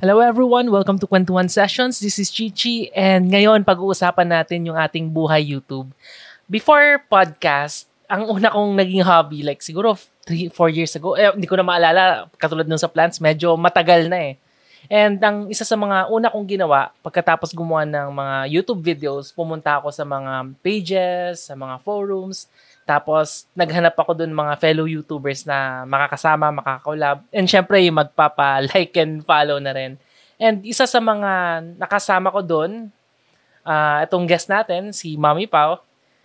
Hello everyone, welcome to Kwentuhan Sessions. This is Chichi and ngayon pag-uusapan natin yung ating buhay YouTube. Before podcast, ang una kong naging hobby like siguro 3 4 years ago, eh, hindi ko na maalala katulad nung sa plants, medyo matagal na eh. And ang isa sa mga una kong ginawa pagkatapos gumawa ng mga YouTube videos, pumunta ako sa mga pages, sa mga forums, tapos, naghanap ako dun mga fellow YouTubers na makakasama, makakakolab. And syempre, yung magpapa-like and follow na rin. And isa sa mga nakasama ko dun, uh, itong guest natin, si Mami Pao,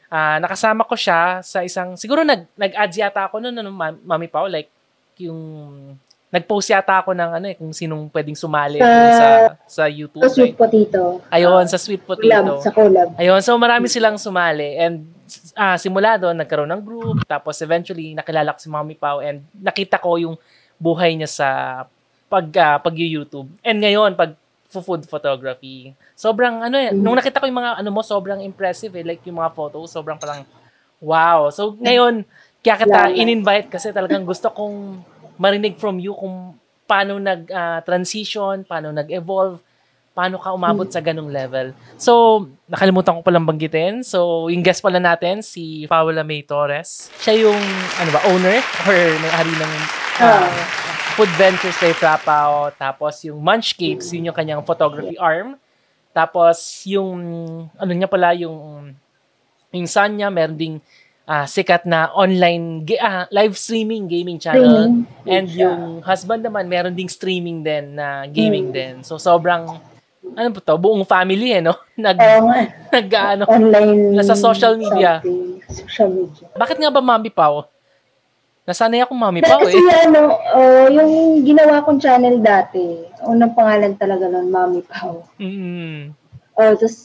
uh, nakasama ko siya sa isang, siguro nag, nag-ads yata ako noon, ano, Mami Pao, like, yung nag-post yata ako ng ano eh, kung sinong pwedeng sumali uh, sa sa YouTube. Sa Sweet Potato. Ayun, uh, sa Sweet Potato. Collab, sa collab. Ayun, so marami silang sumali. And uh, simula doon, nagkaroon ng group. Tapos eventually, nakilala ko si Mommy Pao and nakita ko yung buhay niya sa pag, uh, pag-YouTube. And ngayon, pag food photography. Sobrang ano eh, mm-hmm. nung nakita ko yung mga ano mo, sobrang impressive eh. Like yung mga photos, sobrang parang wow. So ngayon, kaya kita in-invite kasi talagang gusto kong marinig from you kung paano nag-transition, uh, paano nag-evolve, paano ka umabot sa ganung level. So, nakalimutan ko palang banggitin. So, yung guest pala natin, si Paula May Torres. Siya yung, ano ba, owner or may-ari ng uh, Food Ventures kay Frapao. Tapos, yung Munchcapes, yun yung kanyang photography arm. Tapos, yung, ano niya pala, yung, yung son niya, meron ding uh, sikat na online uh, live streaming gaming channel streaming. and yung husband naman meron ding streaming din na gaming mm. din. So sobrang ano po to, buong family eh, no? Nag, Oo nag ano, online nasa social media. Social media. Bakit nga ba Mami Pao? Nasanay akong Mami Pao eh. Kasi ano, uh, yung ginawa kong channel dati, unang pangalan talaga nun, Mami Pao. Mm-hmm. Uh, tapos,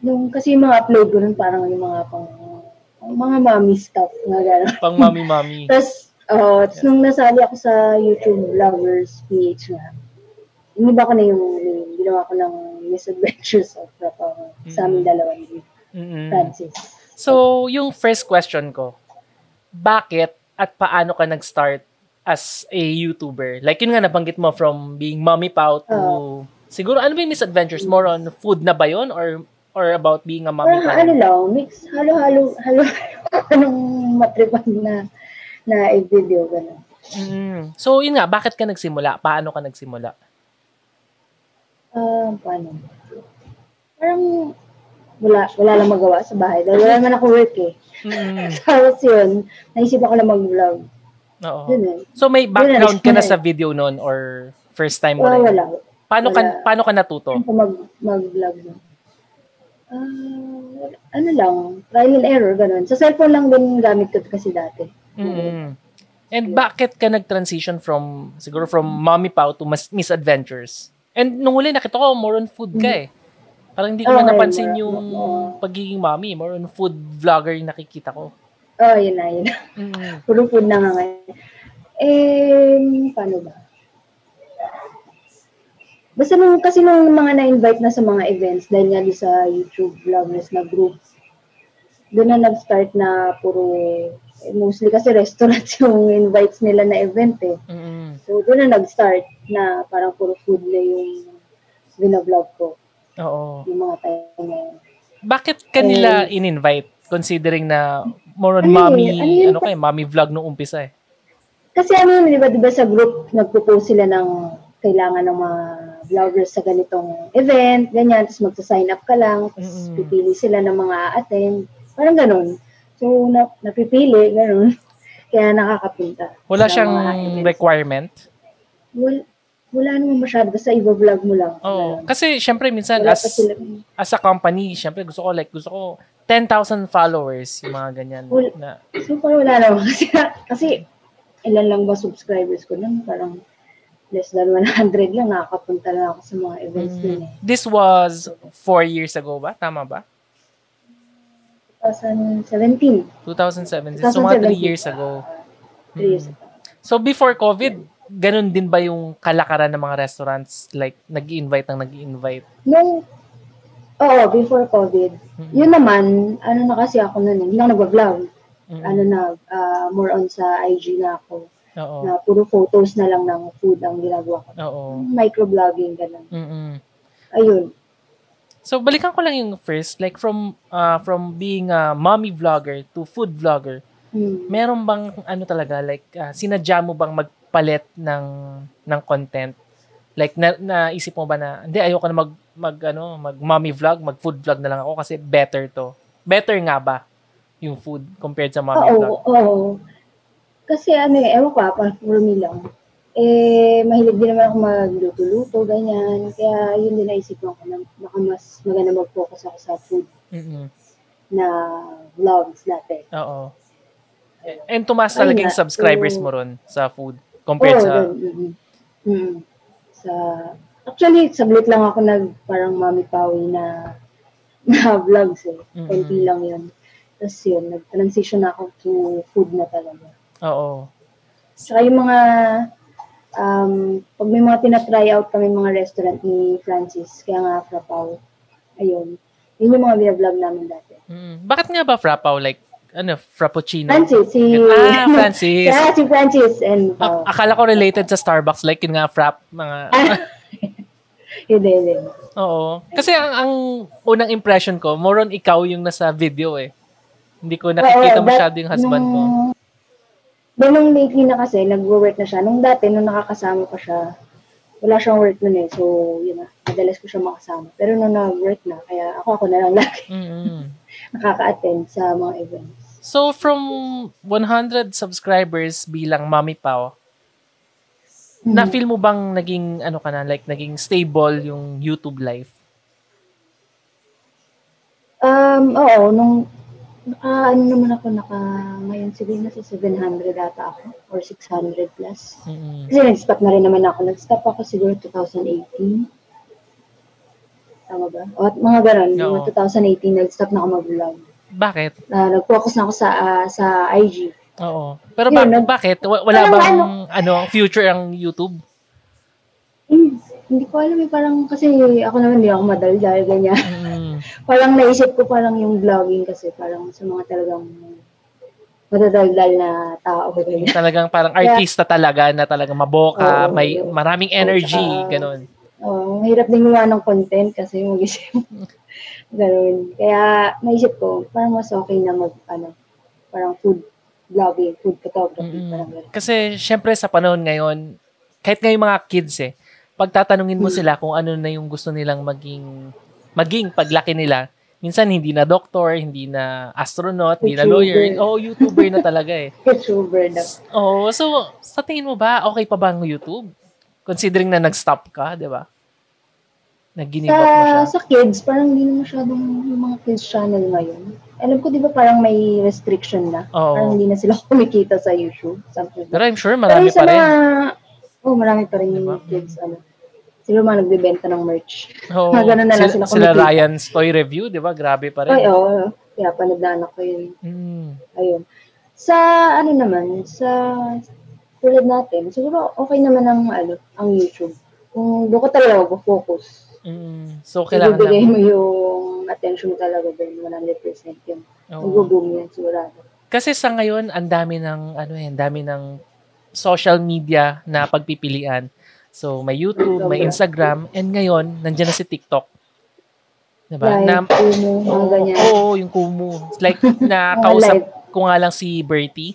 yung, kasi yung mga upload ko nun, parang yung mga pang mga mommy stuff na gano'n. Pang mommy-mommy. Tapos, uh, yeah. nung nasali ako sa YouTube Vloggers PH nga, iniba ko na yung name. Ginawa ko ng Misadventures of Papa mm-hmm. sa aming dalawa ni mm-hmm. Francis. So, yung first question ko, bakit at paano ka nag-start as a YouTuber? Like yun nga nabanggit mo from being mommy pao to uh, siguro ano ba yung misadventures? More on food na ba yun or or about being a mommy? Parang ano lang, mix, halo-halo, halo, anong matripan na, na video, gano'n. Mm. So, yun nga, bakit ka nagsimula? Paano ka nagsimula? Uh, paano? Parang, wala, wala lang magawa sa bahay. Dahil wala naman ako work eh. Mm. Tapos yun, naisip ako na mag-vlog. Oo. Yun, eh. So, may background ka na sa video noon or first time mo uh, Wala. Paano, wala. Ka, paano ka natuto? Paano mag, mag-vlog na? Uh, ano lang, trial and error, ganun. Sa cellphone lang din gamit ko kasi dati. Mm-hmm. And bakit ka nag-transition from, siguro from mommy pao to mas, Miss Adventures? And nung huli, nakita ko, more on food ka eh. Parang hindi ko oh, na napansin yung oh. pagiging mommy. More on food vlogger yung nakikita ko. Oh, yun na, yun na. Mm-hmm. Puro food na nga ngayon. Eh, paano ba? Basta nung, kasi nung mga na-invite na sa mga events, dahil nga di sa YouTube vloggers na group, doon na nag-start na puro, eh, mostly kasi restaurants yung invites nila na event eh. Mm-hmm. So doon na nag-start na parang puro food na yung binavlog ko. Oo. Yung mga time na yun. Bakit kanila eh, in-invite? Considering na more on ano mommy, ano, ano kay mommy vlog nung umpisa eh. Kasi ano, di ba, di ba sa group, nagpo-post sila ng kailangan ng mga vloggers sa ganitong event, ganyan, tapos magsa-sign up ka lang, tapos mm-hmm. pipili sila ng mga attend, parang ganun. So, na, napipili, ganun. Kaya nakakapunta. Wala siyang requirement? Wala, wala naman masyado. Basta i-vlog mo lang. Oh, kasi syempre minsan as, as a company, syempre gusto ko like, gusto ko 10,000 followers, yung mga ganyan. Wala, na. So, parang wala naman. Kasi, kasi ilan lang ba subscribers ko nun? Parang less than 100 lang, nakakapunta na ako sa mga events mm. din eh. This was four years ago ba? Tama ba? 2017. 2017. 2017. So, mga 3 years ago. Uh, 3 years ago. So, before COVID, ganun din ba yung kalakaran ng mga restaurants? Like, nag invite nang nag invite Nung, oo, before COVID. Mm-hmm. Yun naman, ano na kasi ako nun, eh, hindi ako nag-vlog. Mm-hmm. Ano na, uh, more on sa IG na ako. Oo. Na puro photos na lang ng food ang ginagawa ko. Oo. Microblogging, ganun. Mm-mm. Ayun. So balikan ko lang yung first like from uh, from being a mommy vlogger to food vlogger. Hmm. Meron bang ano talaga like uh, sinadya mo bang magpalit ng ng content? Like na, naisip mo ba na hindi ayoko na mag mag ano, mag mommy vlog, mag food vlog na lang ako kasi better to. Better nga ba yung food compared sa mommy Oo, vlog? oo. Kasi ano eh, ewan ko ah, parang me lang. Eh, mahilig din naman ako magluto-luto, ganyan. Kaya yun din naisipan ko na baka mas maganda mag-focus ako sa food Mm-mm. na vlogs dati. Oo. And tumaas talaga yung subscribers mo ron sa food compared Oo, sa dun, mm, mm. sa Actually, saglit lang ako nag parang Mami Pawi na na vlogs eh. Mm-mm. Konti lang yun. Tapos yun, nag-transition ako to food na talaga. Oo. Saka yung mga, um, pag may mga tinatry out kami mga restaurant ni Francis, kaya nga Frapaw, ayun. Yun yung mga binablog namin dati. Mm. Bakit nga ba frappaw like ano, frappuccino? Francis, si... Ah, Francis. Kaya si Francis and A- Pao. akala ko related sa Starbucks like yun nga frap mga Hindi, hindi. Oo. Kasi ang, ang unang impression ko, more on ikaw yung nasa video eh. Hindi ko nakikita masyado that- yung husband mo. Then nung lately na kasi, nag-work na siya. Nung dati, nung nakakasama ko siya, wala siyang work nun eh. So, yun na, madalas ko siya makasama. Pero nung nag-work na, kaya ako ako na lang lagi mm nakaka-attend sa mga events. So, from 100 subscribers bilang Mami Pao, Mhm. na-feel mo bang naging, ano ka na, like, naging stable yung YouTube life? Um, oo, nung, naka, ano naman ako, naka, ngayon siguro nasa 700 data ako, or 600 plus. mm Kasi nag-stop na rin naman ako. Nag-stop ako siguro 2018. Tama ba? O, at mga ganun. Yung 2018, nag-stop na ako mag-vlog. Bakit? Ah, nag-focus na ako sa ah, sa IG. Oo. Pero Yun, ba- nag- bakit? Wa- Wala bang, ano- ano, future ang YouTube? Hindi, ko alam eh, parang kasi ako naman hindi ako madaldal, ganyan. Mm. parang naisip ko parang yung vlogging kasi parang sa mga talagang madadaldal na tao. Ganyan. Talagang parang artista talaga na talagang maboka, Oo, may maraming energy, tsaka- ganun. Oh, mahirap din gumawa ng content kasi mag-isip. Ganun. Kaya naisip ko, parang mas okay na mag, ano, parang food vlogging, food photography, Mm-mm. parang ganun. Kasi syempre sa panahon ngayon, kahit ngayong mga kids eh, pag tatanungin mo sila kung ano na yung gusto nilang maging maging paglaki nila, minsan hindi na doktor, hindi na astronaut, hindi na YouTuber. lawyer, oh YouTuber na talaga eh. YouTuber na. Oh, so sa tingin mo ba okay pa ba ang YouTube? Considering na nag-stop ka, 'di ba? Nag-give up mo siya. Sa, kids, parang hindi na masyadong yung mga kids channel ngayon. Alam ko, di ba parang may restriction na? Oo. Parang hindi na sila kumikita sa YouTube. Something Pero I'm sure marami pa rin. mga, oh, marami pa rin yung Diba? kids, ano. Sila mga nagbebenta ng merch. Oh, mga ganun na lang sila sila kumikita. Ryan's Toy Review, 'di ba? Grabe pa rin. Ay, oo. Kaya panagdaanak ko yun. Mm. Ayun. Sa, ano naman, sa, tulad natin, siguro okay naman ang, ano, ang YouTube. Kung doon ka talaga mag-focus. Mm. So kailangan Ibibigay mo yung attention talaga doon, 100% yun. Oo. Mag-boom yan, sigurado. Kasi sa ngayon, ang dami ng ano eh, ang dami ng social media na pagpipilian. So, may YouTube, may Instagram, and ngayon, nandiyan na si TikTok. Diba? Live, Na, Kumu, mga ganyan. oo, yung Kumu. Like, nakausap ko nga lang si Bertie.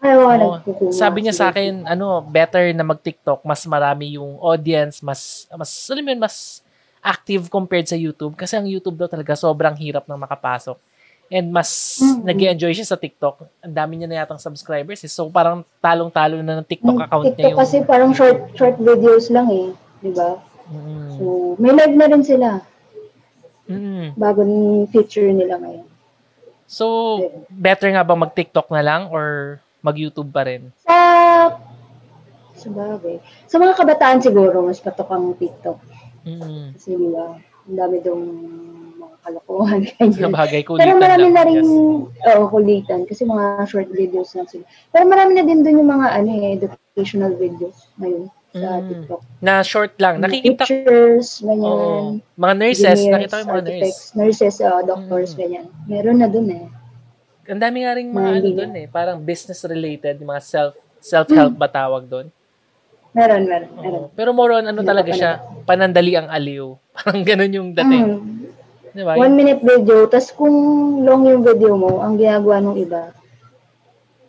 Ay, nagkukuha. Sabi niya sa akin, ano, better na mag-TikTok, mas marami yung audience, mas, mas, alam yun, mas active compared sa YouTube. Kasi ang YouTube daw talaga sobrang hirap nang makapasok. And mas Mhm. nag enjoy siya sa TikTok. Ang dami niya na yatang subscribers. Eh. So parang talong-talo na ng TikTok Yung account TikTok niya yung... kasi parang short short videos lang eh. Di ba? Mm, So, may live na rin sila. mm. Bagong feature nila ngayon. So, better nga ba mag-TikTok na lang or mag-YouTube pa rin? Sa sa bagay. Sa mga kabataan siguro, mas patok ang TikTok. Mm. Kasi di ba, ang dami dong kalokohan. ganyan. Bagay Pero kulitan marami na rin, yes. oo, kulitan. Kasi mga short videos lang sila. Pero marami na din doon yung mga ano eh, educational videos ngayon sa Mm. TikTok. Na short lang. Nakikita Oo. ganyan. Mga nurses. engineers, Nakita ko yung mga nurse. Nurses, uh, doctors, Mm. ganyan. Meron na doon eh. Ang dami nga rin mga ano doon eh. Parang business related. Mga self Self-help ba tawag doon? Meron, meron, meron. Pero more on, ano Hindi talaga siya, panandali ang aliw. Parang ganun yung dating. Mm. Di ba? One minute video, tas kung long yung video mo, ang ginagawa ng iba,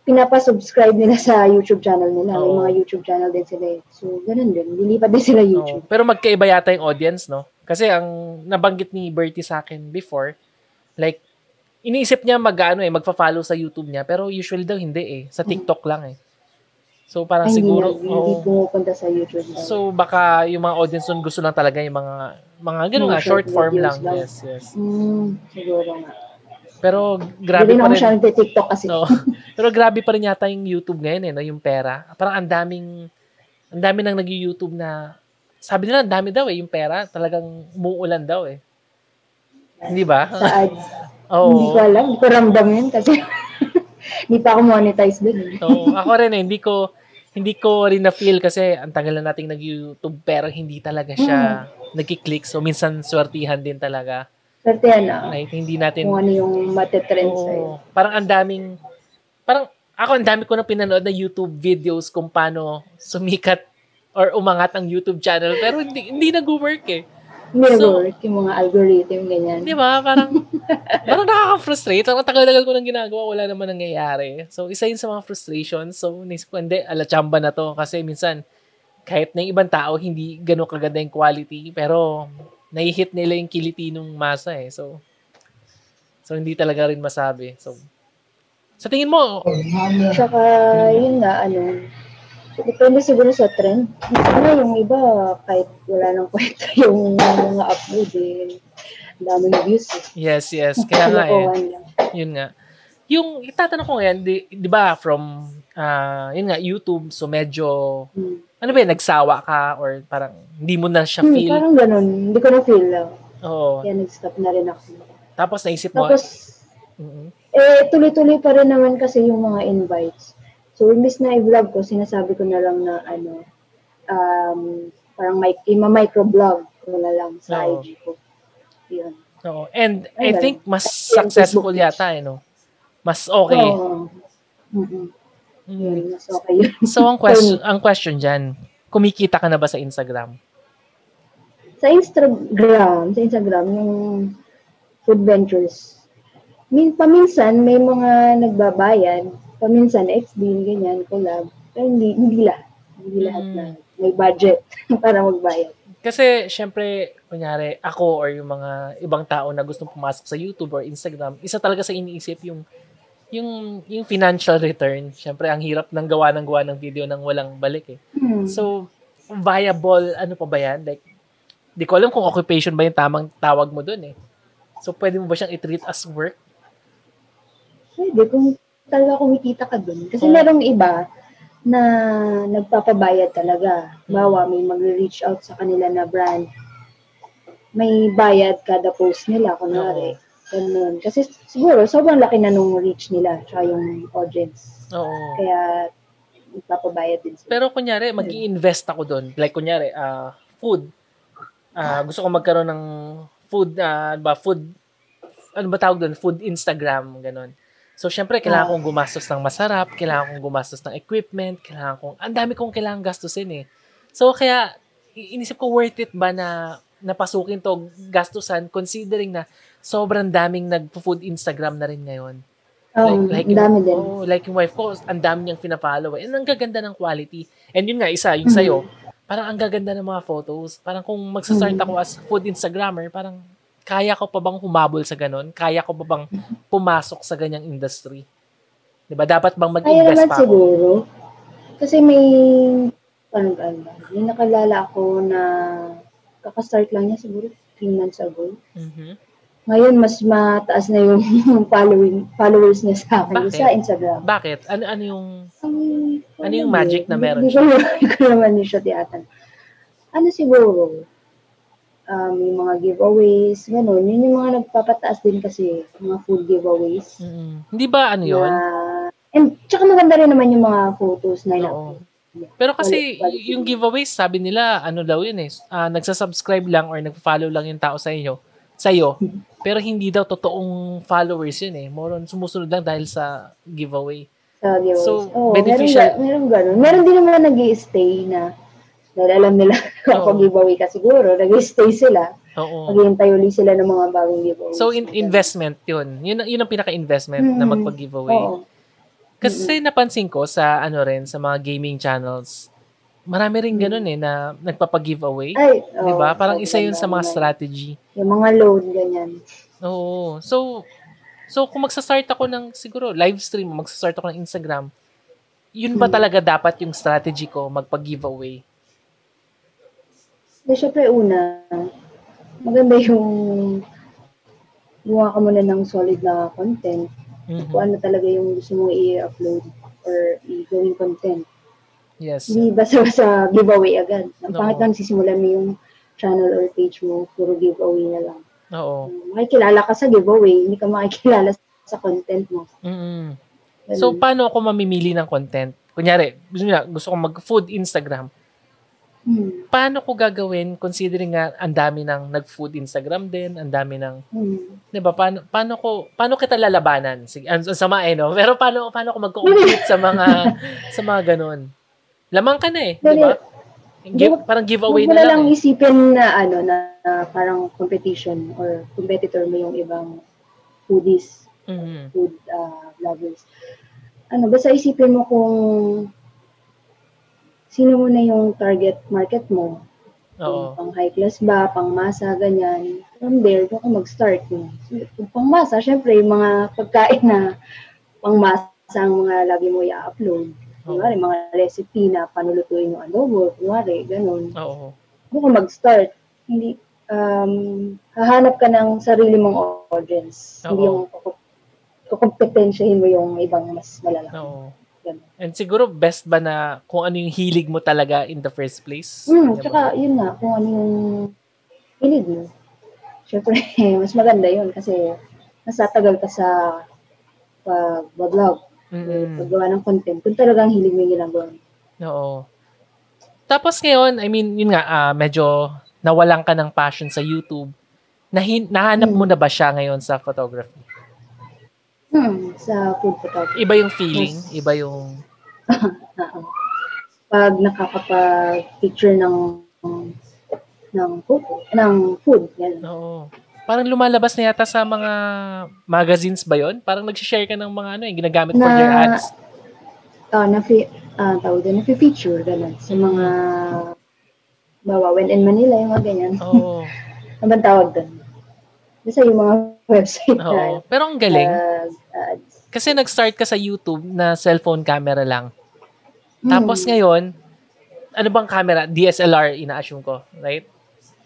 pinapasubscribe nila sa YouTube channel nila. May Oo. mga YouTube channel din sila eh. So, ganun din. Lilipat din sila. YouTube. Pero magkaiba yata yung audience, no? Kasi ang nabanggit ni Bertie sa akin before, like, iniisip niya mag, ano, eh, magpa-follow sa YouTube niya, pero usually daw hindi eh. Sa TikTok lang eh. So, parang Ay, siguro, hindi, na, hindi pumupunta sa YouTube. So, baka yung mga audience nun gusto lang talaga yung mga, mga ganun nga, short short form videos lang. lang. Yes, yes. mm, siguro nga. Pero, Hindi grabe rin pa rin. siya nagtitiktok kasi. Oo. Pero grabe pa rin yata yung YouTube ngayon eh, no? yung pera. Parang ang daming, ang dami nang nag-YouTube na, sabi nila, ang dami daw eh, yung pera. Talagang umuulan daw eh. Hindi ba? Sa ads. Oo. Hindi ko alam. Hindi ko ramdam yun kasi hindi pa ako monetize din. eh. Oo. Ako rin eh, hindi ko, hindi ko rin na-feel kasi ang tagal na nating nag-YouTube pero hindi talaga siya nagki-click. So, minsan swertihan din talaga. Swerte yan ah. Like, hindi natin, Kung ano yung matetrend sa'yo. Oo. Parang ang daming, parang ako ang dami ko na pinanood na YouTube videos kung paano sumikat or umangat ang YouTube channel pero hindi hindi nag-work eh. Hindi So- yung mga algorithm, ganyan. Di ba? Parang parang nakaka-frustrate. Ang tagal-tagal ko nang ginagawa, wala naman nangyayari. So, isa yun sa mga frustrations. So, naisip ko, hindi, ala chamba na to. Kasi minsan, kahit na yung ibang tao, hindi ganun kaganda yung quality. Pero, nai-hit nila yung kiliti nung masa eh. So, so hindi talaga rin masabi. So, sa tingin mo, Tsaka, yun nga, ano, depende siguro sa trend. Nga yung iba, kahit wala nang kwenta yung mga upload eh. Daming views eh. yes, yes. Kaya nga eh. Yun nga. Yung itatanong ko ngayon, di, di ba from, ah yun nga, YouTube, so medyo, Hmm. ano ba yun, nagsawa ka or parang hindi mo na siya Hmm, feel? parang ganun. Hindi ko na feel lang. Oo. Kaya nag-stop na rin ako. Tapos naisip mo, Tapos, Mhm. eh, tuloy-tuloy pa rin naman kasi yung mga invites. So, imbis na i-vlog ko, sinasabi ko na lang na, ano, um, parang mic, ima-microblog ko na lang sa Oo. IG ko. Yun. Oo. And I ganun. think mas Yung successful Facebook yata, eh, no? Mas okay. Mm-mm. Mm. Yun, mas okay yun. So, ang question, ang question dyan, kumikita ka na ba sa Instagram? Sa Instagram, sa Instagram, yung food ventures, min, paminsan may mga nagbabayad, paminsan XD, ganyan, collab, pero hindi, hindi lahat. Hindi lahat Mm. na may budget para magbayad. Kasi, syempre, kunyari, ako or yung mga ibang tao na gustong pumasok sa YouTube or Instagram, isa talaga sa iniisip yung yung yung financial return. Syempre, ang hirap ng gawa ng gawa ng video nang walang balik eh. Hmm. So, viable, ano pa ba yan? Like, di ko alam kung occupation ba yung tamang tawag mo dun eh. So, pwede mo ba siyang i-treat as work? Pwede, kung talaga kumikita ka dun. Kasi merong iba na nagpapabayad talaga. Bawa, may mag-reach out sa kanila na brand. May bayad kada post nila, kunwari. Ganun. Kasi siguro, sobrang laki na nung reach nila, tsaka yung audience. Oo. Kaya, nagpapabayad din sila. Pero kunyari, mag invest ako doon. Like kunyari, ah food. Ah, gusto ko magkaroon ng food, ah, ba, food, ano ba tawag doon? Food Instagram, ganun. So, syempre, kailangan kong gumastos ng masarap, kailangan kong gumastos ng equipment, kailangan kong, ang dami kong kailangan gastusin eh. So, kaya, inisip ko, worth it ba na napasukin to gastusan considering na sobrang daming nag-food Instagram na rin ngayon. Oh, ang dami din. Oh, like yung wife ko, ang dami niyang pina-follow. eh. And ang gaganda ng quality. And yun nga, isa, yung sa'yo, parang ang gaganda ng mga photos. Parang kung magsastart Mhm. ako as food Instagrammer, parang kaya ko pa bang humabol sa ganun? Kaya ko pa bang pumasok sa ganyang industry? 'Di ba Dapat bang mag-invest pa ako? siguro. Kasi may, ano, ano, may nakalala ako na kakastart lang niya siguro 3 months ago. Mhm. Ngayon, mas mataas na yung following, followers niya sa akin Bakit? sa Instagram. Bakit? Ano ano yung Ang- Ano yung magic na meron Hindi ko naman siya tiyatan. Ano siguro, um, yung mga giveaways, ganun. Yun yung mga nagpapataas din kasi, mga food giveaways. Mhm. Hindi ba ano 'yon? Na, and tsaka maganda rin naman yung mga photos na ina Oo. Pero kasi yung giveaways, sabi nila, ano daw yun eh, ah, nagsasubscribe lang or nagfollow lang yung tao sa inyo, sa iyo. Pero hindi daw totoong followers yun eh. More on sumusunod lang dahil sa giveaway. Sa giveaways. So, Oo, beneficial- Meron, meron ganun. Meron din naman nag stay na dahil alam nila ako Oo. giveaway ka siguro, nag stay sila. Oo. Maghihintay uli sila ng mga bagong giveaways. So, in- investment yun. Yun, yun ang pinaka-investment na Mm. magpag-giveaway. Oo. Kasi napansin ko sa ano rin, sa mga gaming channels, marami rin ganun eh, na nagpapag-giveaway. Ay, Di oo, ba? Parang isa yun sa mga strategy. Yung mga load, ganyan. Oo. So, so kung magsa-start ako ng, siguro, live stream, magsa-start ako ng Instagram, yun ba Hmm. talaga dapat yung strategy ko, magpag-giveaway? Di, syempre, una, maganda yung gumawa ka muna ng solid na content. Mhm. Kung ano talaga yung gusto mong i-upload or i-gawing content. Yes. Hindi basta-basta giveaway agad. Ang Oo. pangit lang sisimulan mo yung channel or page mo, puro giveaway na lang. Oo. Makikilala ka sa giveaway, hindi ka makikilala sa content mo. mm Ganun. So, paano ako mamimili ng content? Kunyari, gusto, niya, gusto kong mag-food Instagram. Hmm. Paano ko gagawin considering nga ang dami ng nag-food Instagram din, ang dami ng, Hmm. 'di ba? Paano paano ko paano kita lalabanan? Sige, ang, ang sama eh, no? Pero paano paano ko mag-compete sa mga sa mga ganun? Lamang ka na eh, 'di ba? Give, parang giveaway na lang. lang eh. isipin na ano na, na parang competition or competitor mo yung ibang foodies, Mhm. food uh, vloggers. Ano, basta isipin mo kung sino muna yung target market mo. Oo. Kung pang high class ba, pang masa, ganyan. From there, doon ka mag-start. No? So, pang masa, syempre, yung mga pagkain na pang masa ang mga lagi mo i-upload. Kunwari, mga recipe na panulutuin yung adobo, kunwari, ganun. Oo. Doon ka mag-start. Hindi, um, hahanap ka ng sarili mong audience. Hindi Oo. yung kukup- kukumpetensyahin mo yung ibang mas malalaki. Oo. Ganun. And siguro best ba na kung ano yung hilig mo talaga in the first place? Di Hmm, ba? tsaka yun nga, kung ano yung hilig mo. Siyempre, mas maganda yun kasi mas tatagal ka sa pag-vlog, Mm-mm. paggawa ng content, kung talagang hilig mo yung ginagawa. mo. Oo. Tapos ngayon, I mean, yun nga, ah, medyo nawalan ka ng passion sa YouTube. Nahin, nahanap mo Hmm. na ba siya ngayon sa photography? Hmm, sa food photography. Iba yung feeling, Yes. iba yung... Pag nakakapag-picture ng ng photo, ng food, yan. Oo. Parang lumalabas na yata sa mga magazines ba yon? Parang nag-share ka ng mga ano, yung ginagamit for Na- their ads. Ah, na fi ah, tawag doon, na-feature, ganun, sa mga bawa, when in Manila, yung mga ganyan. Oo. Ano bang tawag doon? Basta yung mga website na Oo. Pero ang galing. uh, ads. Kasi nag-start ka sa YouTube na cellphone camera lang. Hmm. Tapos ngayon, ano bang camera? DSLR, ina-assume ko. Right?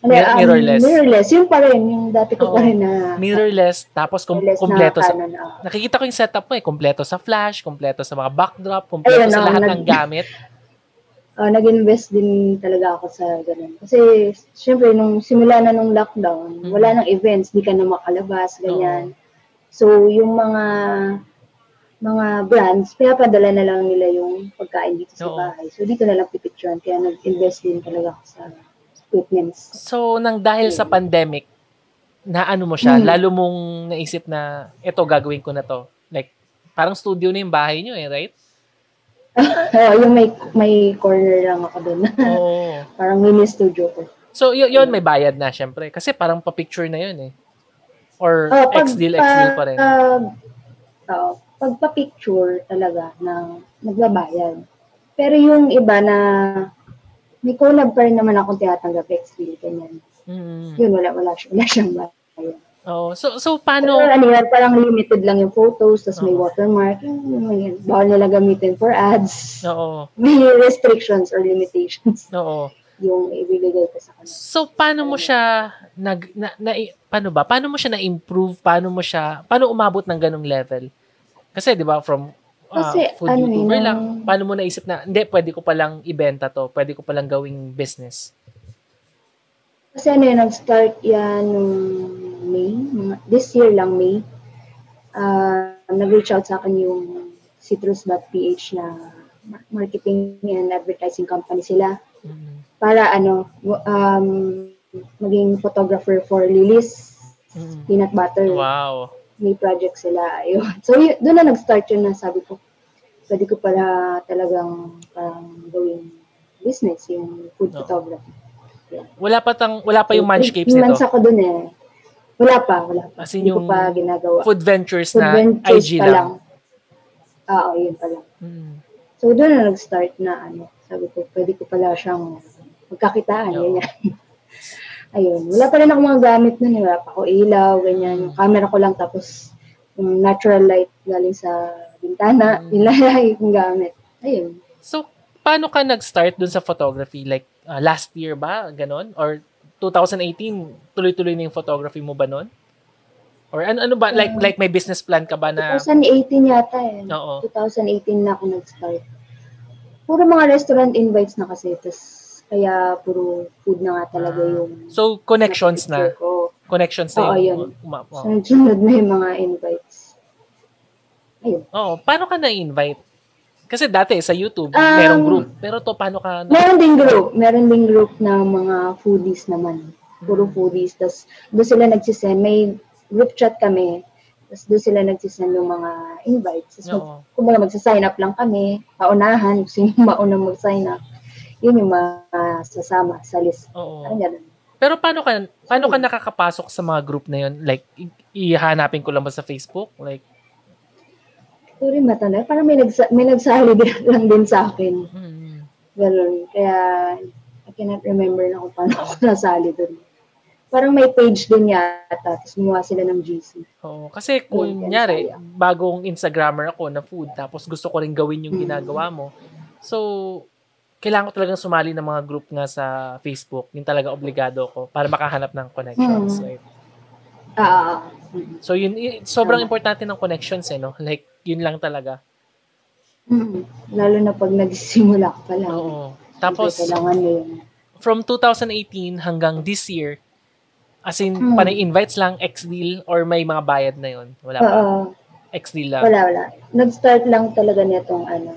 Ano, mir- um, mirrorless. Mirrorless. Yung pa rin, yung dati ko pa rin na Mirrorless, tapos kum- mirrorless kumpleto na sa... Ah. Nakikita ko yung setup mo eh. Kumpleto sa flash, kumpleto sa mga backdrop, kumpleto Ayun, sa oh, lahat nag- ng gamit. Ah, nag-invest din talaga ako sa ganun. Kasi, syempre, nung simula na nung lockdown, Mhm. wala nang events, di ka na makalabas, ganyan. So, yung mga mga brands, pinapadala na lang nila yung pagkain dito sa Oo. bahay. So, dito na lang pipicturean. Kaya nag-invest din talaga ako sa equipments. So, nang dahil sa pandemic, na ano mo siya, Hmm. lalo mong naisip na, eto, gagawin ko na to. Like, parang studio na yung bahay nyo eh, right? Oo, yung may, may corner lang ako doon. Oo. Parang mini studio ko. So, y- yun, may bayad na, syempre. Kasi parang pa-picture na yun eh. Or Oh, pag- X-deal, X-deal pa rin. Pag, oo, pag pa-picture talaga ng nagbabayad. Pero yung iba na may collab pa rin naman akong tinatanggap ex-deal, ganyan. Mm. Yun, wala, wala, wala siyang bayad. Oo. So, so Pero paano, ano yan, parang limited lang yung photos, tapos may Oo. watermark. Yung, bawal nila gamitin for ads. oo, May restrictions or limitations oo. yung ibibigay ko sa kanila. So, paano mo siya, nag, na, na, paano ba? Paano mo siya na-improve? Paano mo siya, paano umabot ng ganong level? Kasi, di ba, from ah, Kasi, food ano YouTuber eh, lang, paano mo naisip na, hindi, pwede ko palang ibenta to, pwede ko palang gawing business. Kasi ano yun, nag-start yan nung May, mga- this year lang May. Ah, nag-reach out sa akin yung citrus.ph na mar- marketing and advertising company sila Mm. para ano, um, maging photographer for Lily's Mm. Peanut Butter. Wow. May project sila. Ayun. So, y- doon na nag-start yun na sabi ko, pwede ko pala talagang parang gawing business, yung food No. photography. Wala pa tang wala pa yung Munchcapes Three nito. months ako dun eh. Wala pa, wala pa. As in Hindi ko yung pa ginagawa. Food Ventures Food na ventures IG pa lang. lang. Oo, yun pa lang. Mm. So, doon na nag-start na ano. Sabi ko, pwede ko pala siyang magkakitaan. Oo. Ganyan. Ayun. Wala pa rin ako mga gamit nun. eh. Wala pa ako ilaw, ganyan. Yung camera ko lang tapos yung natural light galing sa bintana. Mm. Yung gamit. Ayun. So, paano ka nag-start dun sa photography? Like, uh, last year ba? Ganon? Or 2018, tuloy-tuloy na yung photography mo ba nun? Or ano, ano ba? Like, Um, like may business plan ka ba na? 2018 yata eh. Oo. 2018 na ako nag-start. Puro mga restaurant invites na kasi. Tapos, kaya puro food na nga talaga Ah. yung So, connections na. ko. Connections na Oo, yun. uma- oo. Sunod-sunod na yung mga invites. Ayun. Oo. Paano ka na-invite? Kasi dati sa YouTube, Um, merong group. Pero to, paano ka... Na- Meron ding group. Meron ding group ng mga foodies naman. Puro Hmm. foodies. Tapos doon sila nagsisend. May group chat kami. Tapos doon sila nagsisend ng mga invites. Tapos mag, Oo. kumbaga magsasign up lang kami. Paunahan. Gusto yung maunang mag-sign up. Yun yung masasama sa list. Oo. Parang ganun. Pero paano ka paano ka nakakapasok sa mga group na yun? Like ihanapin ko lang ba sa Facebook? Like Ito rin matanda. Parang may, nagsa- may nagsali din lang din sa akin. mm, Ganun. Kaya, I cannot remember na kung paano ako nasali doon. Parang may page din yata. Tapos gumawa sila ng GC. Oo, kasi kung nyari, bagong Instagrammer ako na food, tapos gusto ko rin gawin yung Mm. ginagawa mo. So, kailangan ko talagang sumali ng mga group nga sa Facebook. Yung talaga obligado ko para makahanap ng connections. Mm. Right? Ah, So, yun, y- sobrang Tama. importante ng connections eh, no? Like, yun lang talaga. mm, lalo na pag nagsimula ka pa lang. Oo. Tapos, kailangan mo yun. from 2018 hanggang this year, as in, Mm. panay invites lang, ex-deal, or may mga bayad na yun? Wala pa. Oo, Ex-deal lang. wala, wala. Nag-start lang talaga nitong ano,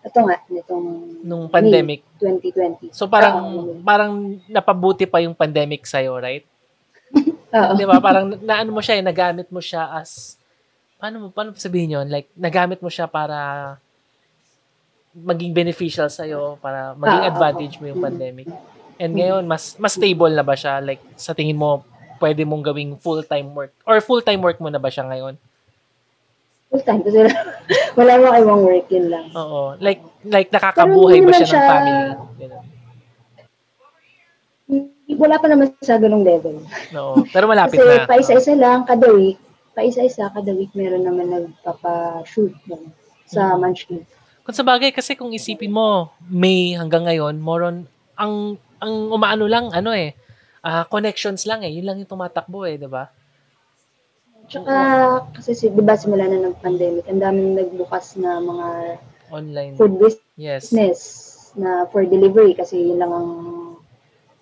ito nga, nitong Nung pandemic. May 2020. So parang Oo. parang napabuti pa yung pandemic sa right? Oo. 'Di ba? Parang naano mo siya, eh, nagamit mo siya as paano mo paano sabihin 'yon? Like nagamit mo siya para maging beneficial sa para maging Oo. advantage mo yung pandemic. And ngayon mas mas stable na ba siya? Like sa tingin mo pwede mong gawing full-time work or full-time work mo na ba siya ngayon? Full time. Kasi wala, wala mo ibang work yun lang. Oo. Like like nakakabuhay Pero ba hindi siya, ng siya- family? Ganun. Wala pa naman sa ganung level. Oo. Pero malapit Kasi na. pa isa-isa lang kada week. Pa isa-isa kada week meron naman nagpapa-shoot ganun, sa Mm. Munchkin. Kung sa bagay kasi kung isipin mo, May hanggang ngayon, more on, ang, ang umaano lang, ano eh, ah, connections lang eh. Yun lang yung tumatakbo eh, di ba? Tsaka, kasi si, di ba simula na ng pandemic, ang daming nagbukas na mga Online. food Yes. business na for delivery kasi yun lang ang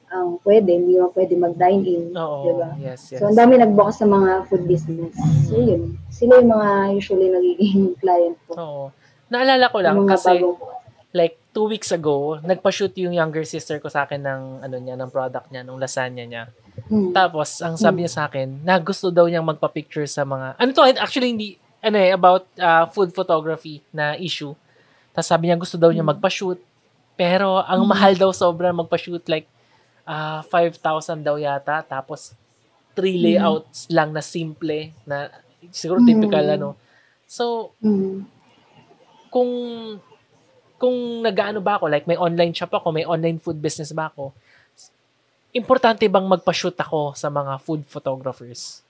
ang pwede, hindi mo pwede mag-dine-in. Oo. di ba? Yes, yes. So, ang dami nagbukas ng mga food business. So, yun. Sila yung mga usually nagiging client ko. Oo. Naalala ko lang kasi bagong like two weeks ago, nagpa-shoot yung younger sister ko sa akin ng ano niya, ng product niya, ng lasagna niya. Hmm. Tapos, ang sabi niya sa akin, na gusto daw niyang magpa-picture sa mga, ano to, actually hindi, ano eh, about uh, food photography na issue. Tapos sabi niya, gusto daw niya magpa-shoot. Pero, ang mahal daw sobra magpa-shoot, like, ah 5,000 daw yata. Tapos, three layouts lang na simple, na siguro typical, Mm. ano. So, Hmm. kung kung nag-ano ba ako, like may online shop ako, may online food business ba ako, importante bang magpa-shoot ako sa mga food photographers?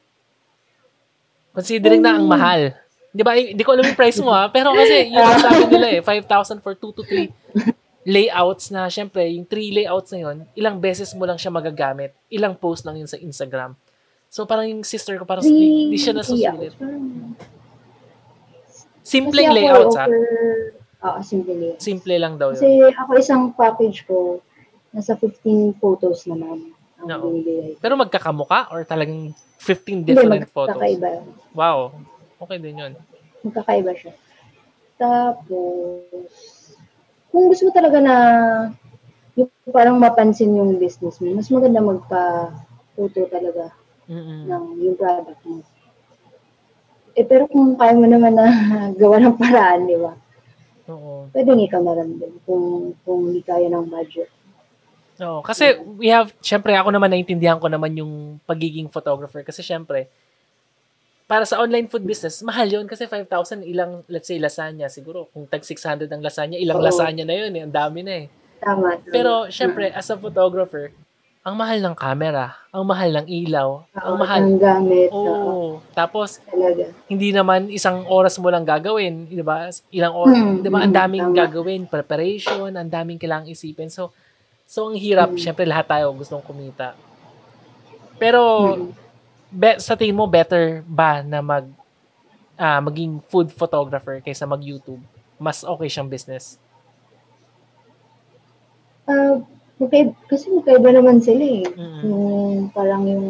Considering na ang Mm. mahal. Di ba? Hindi ko alam yung price mo ha, pero kasi yun ang sabi nila eh, 5,000 for 2 to 3 layouts na, syempre, yung 3 layouts na yun, ilang beses mo lang siya magagamit, ilang post lang yun sa Instagram. So parang yung sister ko, parang Three, hindi siya three nasusulit. Simpleng Kasi layouts ha. offer, Oo, simple layouts. Simple lang daw yun. Kasi ako isang package ko, nasa 15 photos naman ang binibigay. Pero magkakamuka or talagang 15 Hindi, different photos? magkakaiba. Wow. Okay din yun. Magkakaiba siya. Tapos, kung gusto mo talaga na yung parang mapansin yung business mo, mas maganda magpa-photo talaga Mm-mm. ng yung product mo. Eh, pero kung kaya mo naman na gawa ng paraan, di ba? Oo. pwedeng ikaw na lang din kung, kung hindi kaya ng budget. Oo. Kasi we have, syempre ako naman naintindihan ko naman yung pagiging photographer. Kasi syempre, para sa online food business, mahal yun kasi 5,000 ilang, let's say, lasagna. Siguro, kung tag 600 ang lasagna, ilang Oo. lasagna na yun. Eh. Ang dami na eh. Tama. tama. Pero, syempre, as a photographer, ang mahal ng camera, ang mahal ng ilaw, ang Oo, mahal. ng gamit. Oo. Oo, Tapos, talaga. hindi naman isang oras mo lang gagawin, 'di ba? Ilang oras, Hmm, 'di ba? Ang hmm, daming tama. gagawin, preparation, ang daming kailangang isipin. So, so ang hirap, Hmm. syempre lahat tayo gustong kumita. Pero Mm. Be, sa tingin mo better ba na mag ah, maging food photographer kaysa mag-YouTube? Mas okay siyang business. Ah, magkaib- kasi magkaiba naman sila eh. Mm. Yung parang yung...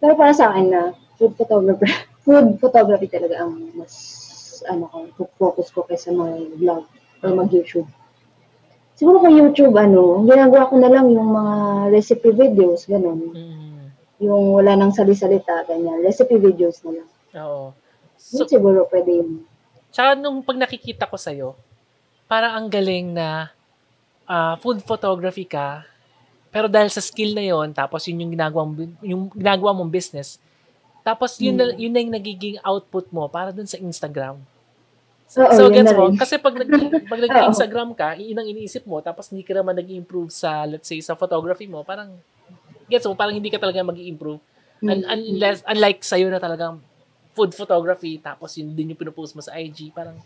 Pero para sa akin na, food photographer, food photography talaga ang mas, ano ko, focus ko kaysa mag-vlog or mag-YouTube. Siguro kung YouTube, ano, ginagawa ko na lang yung mga recipe videos, ganun. Mm. Yung wala nang sali-salita, ganyan. Recipe videos na lang. Oo. Yun So, siguro pwede yun. Tsaka nung pag nakikita ko sa'yo, parang ang galing na ah, food photography ka, pero dahil sa skill na yon tapos yun yung ginagawa, mo- yung ginagawa mong business, tapos yun, na, Hmm. yun na yung nagiging output mo para dun sa Instagram. Oo, so, yun gets na mo? Kasi pag, nag, pag nag-Instagram ka, yun ang iniisip mo, tapos hindi ka naman nag-improve sa, let's say, sa photography mo, parang, gets mo, parang hindi ka talaga mag improve Un- Mm. unless, unlike sa'yo na talagang food photography, tapos yun din yung pinupost mo sa IG, parang,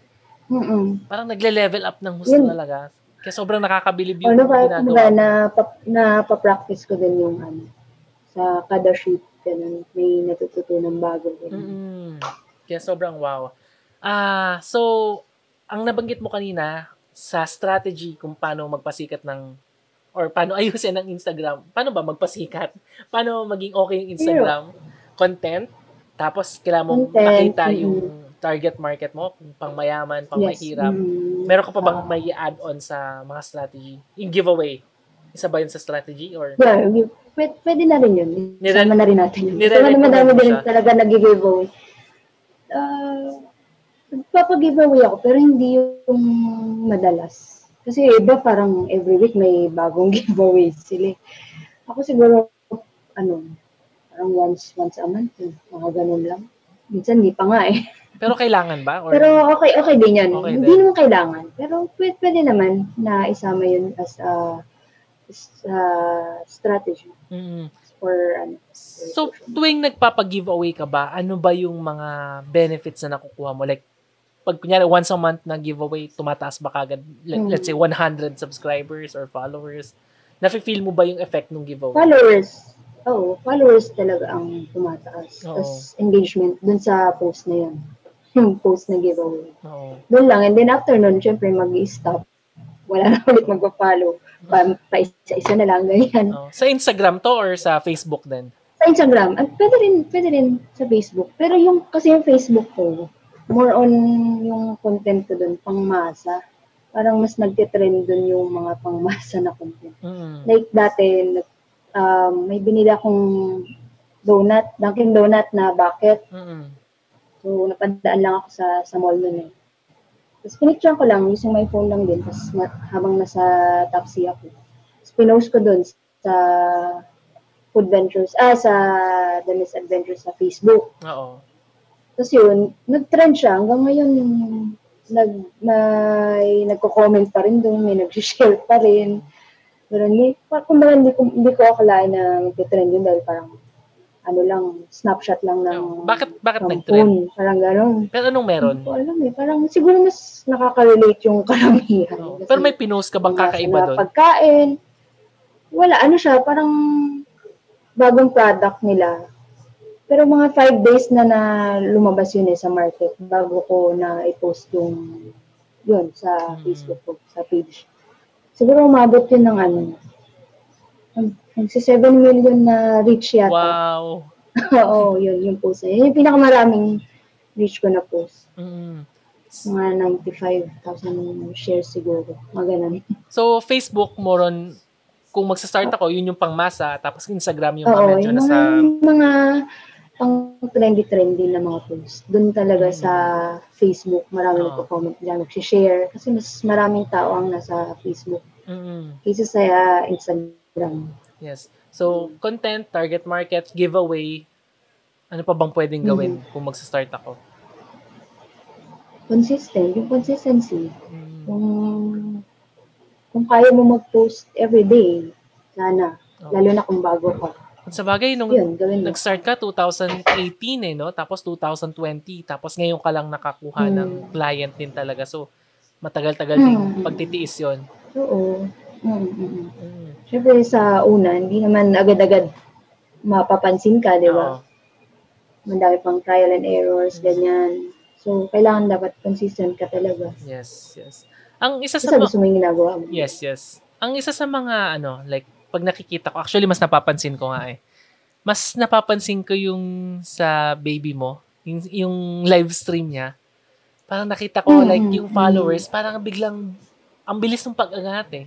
Mm-mm. parang nagle-level up ng gusto Yun. talaga. Kaya sobrang nakakabilib yung na, kumbaga, ginagawa. na, pa, na pa-practice ko din yung ano, sa kada shoot, ganun, may natututunan bago. Ganun. Mm-mm. Kaya sobrang wow. Ah, so ang nabanggit mo kanina sa strategy kung paano magpasikat ng or paano ayusin ang Instagram. Paano ba magpasikat? Paano maging okay yung Instagram? Content. Tapos kailangan mong Content, makita mm. yung target market mo, kung pang mayaman, pang Yes. mahirap. Mm. Meron ka pa bang may add-on sa mga strategy? Yung giveaway. Isa ba yun sa strategy or Yeah, pwede, pwede na rin yun. Nire- Sama na rin natin yun. Kasi nire-recommend madami din talaga nag-giveaway. Uh, nagpapag-giveaway ako, pero hindi yung madalas. Kasi iba parang every week may bagong giveaway sila. eh. Ako siguro, ano, parang once, once a month, eh. mga ganun lang. Minsan hindi pa nga eh. pero kailangan ba or Pero okay, okay din yan. Okay Hindi naman kailangan. Pero pwede, pwede naman na isama yun as a, as a strategy Mm. for ano. So, tuwing nagpapag-giveaway ka ba, ano ba yung mga benefits na nakukuha mo? Like, pag kunyari once a month na giveaway, tumataas ba kagad, let, Hmm. let's say 100 subscribers or followers? Nafe-feel mo ba yung effect ng giveaway? Followers. Oo, followers talaga ang tumataas. Oo. Tapos engagement dun sa post na yan. Yung post na giveaway. Oo. Doon lang. And then after nun, syempre mag-stop. Wala na ulit magpa-follow. Pa, pa isa-isa na lang, ganyan. Oo. Sa Instagram to or sa Facebook din? Sa Instagram, at pwede rin, pwede rin sa Facebook. Pero yung, kasi yung Facebook ko, more on yung content ko dun, pangmasa. Parang mas nagtitrend dun yung mga pangmasa na content. Mm. Like dati, nag- um, may binili akong donut, Dunkin Donut na bucket. Mm. So, napadaan lang ako sa, sa mall nun eh. Tapos pinicture ko lang, using my phone lang din. Tapos na, habang nasa taxi ako. Tapos pinost ko dun sa Food Ventures, ah, sa Dennis Adventures sa Facebook. Oo. Tapos yun, nag-trend siya. Hanggang ngayon, nag, may nagko-comment pa rin doon, may nag-share pa rin. Pero hindi, pa- kumbaga hindi ko, hindi ko akalain na mag-trend yun dahil parang ano lang, snapshot lang ng Oo. Bakit- bakit ng nag-trend? phone. Parang gano'n. Pero anong meron? Hindi ko alam eh. Parang siguro mas nakaka-relate yung karamihan. Oo. Kasi Pero may pinost ka bang kakaiba doon? Pagkain. Wala, ano siya, parang bagong product nila. Pero mga five days na na lumabas yun eh sa market bago ko na i-post yung yun sa Mm. Facebook ko, sa page. Siguro umabot yun ng ano, nagsi 7 million na reach yata. Wow. Oo, yun, yung post na yun. Yung pinakamaraming reach ko na post. Mm. Mga 95,000 shares siguro. Mga ganun. So, Facebook, more on, kung magsa-start ako, yun yung pangmasa, tapos Instagram yung mga Oo, medyo yung nasa... mga, mga pang trendy-trendy na mga post. Doon talaga Mm. sa Facebook, marami Oo. nagko-comment dyan, nag-share. Kasi mas maraming tao ang nasa Facebook Mm-mm. kaysa sa uh, Instagram. Yes. So, content, target market, giveaway. Ano pa bang pwedeng gawin kung magsa-start ako? Consistent, yung consistency. Mm. Kung, kung kaya mo mag-post everyday, sana. Oo. Lalo na kung bago ka. Sa bagay, nung Yun, nag-start ka 2018 eh, no? Tapos 2020. Tapos ngayon ka lang nakakuha Hmm. ng client din talaga. So, matagal-tagal din Hmm. pagtitiis yon. Oo. Mm, mm. Siyempre sa una, hindi naman agad-agad mapapansin ka, di ba? Mandami pang trial and errors, ganyan. So, kailangan dapat consistent ka talaga. Yes, yes. Ang isa sa mga... gusto mo yung ginagawa mo. Yes, yes. Ang isa sa mga, ano, like, pag nakikita ko, actually, mas napapansin ko nga eh. Mas napapansin ko yung sa baby mo, yung, yung live stream niya. Parang nakita ko, Mm, like, yung mm. followers, parang biglang, ang bilis ng pag-angat eh.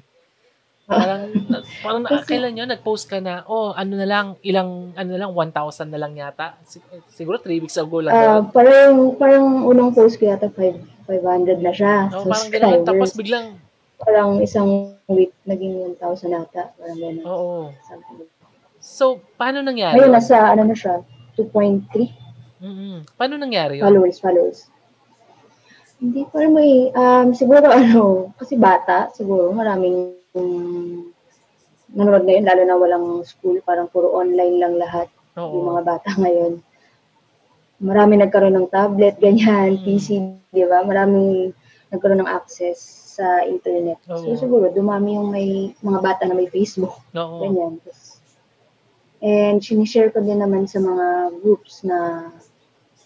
Parang, parang na, Kasi- kailan yun, nag-post ka na, oh, ano na lang, ilang, ano na lang, 1,000 na lang yata. Sig- Siguro 3 weeks ago lang. Ah, yun. parang, parang unang post ko yata 5, 500 na siya. oh, parang gano'n. Tapos biglang, Parang isang week naging 1,000 ata. Parang gano'n. oo. Something. So, paano nangyari? Ngayon nasa, ano na siya, 2.3 Mm-mm. Paano nangyari yun? followers, followers. Hindi pa rin may, um, siguro ano, kasi bata, siguro maraming um, nanonood ngayon, lalo na walang school, parang puro online lang lahat, yung Oo. mga bata ngayon. Marami nagkaroon ng tablet, ganyan, Mm. PC, di ba? Maraming nagkaroon ng access sa internet. Oo. So siguro, dumami yung may mga bata na may Facebook, Oo. ganyan. Tas, and sinishare ko din naman sa mga groups na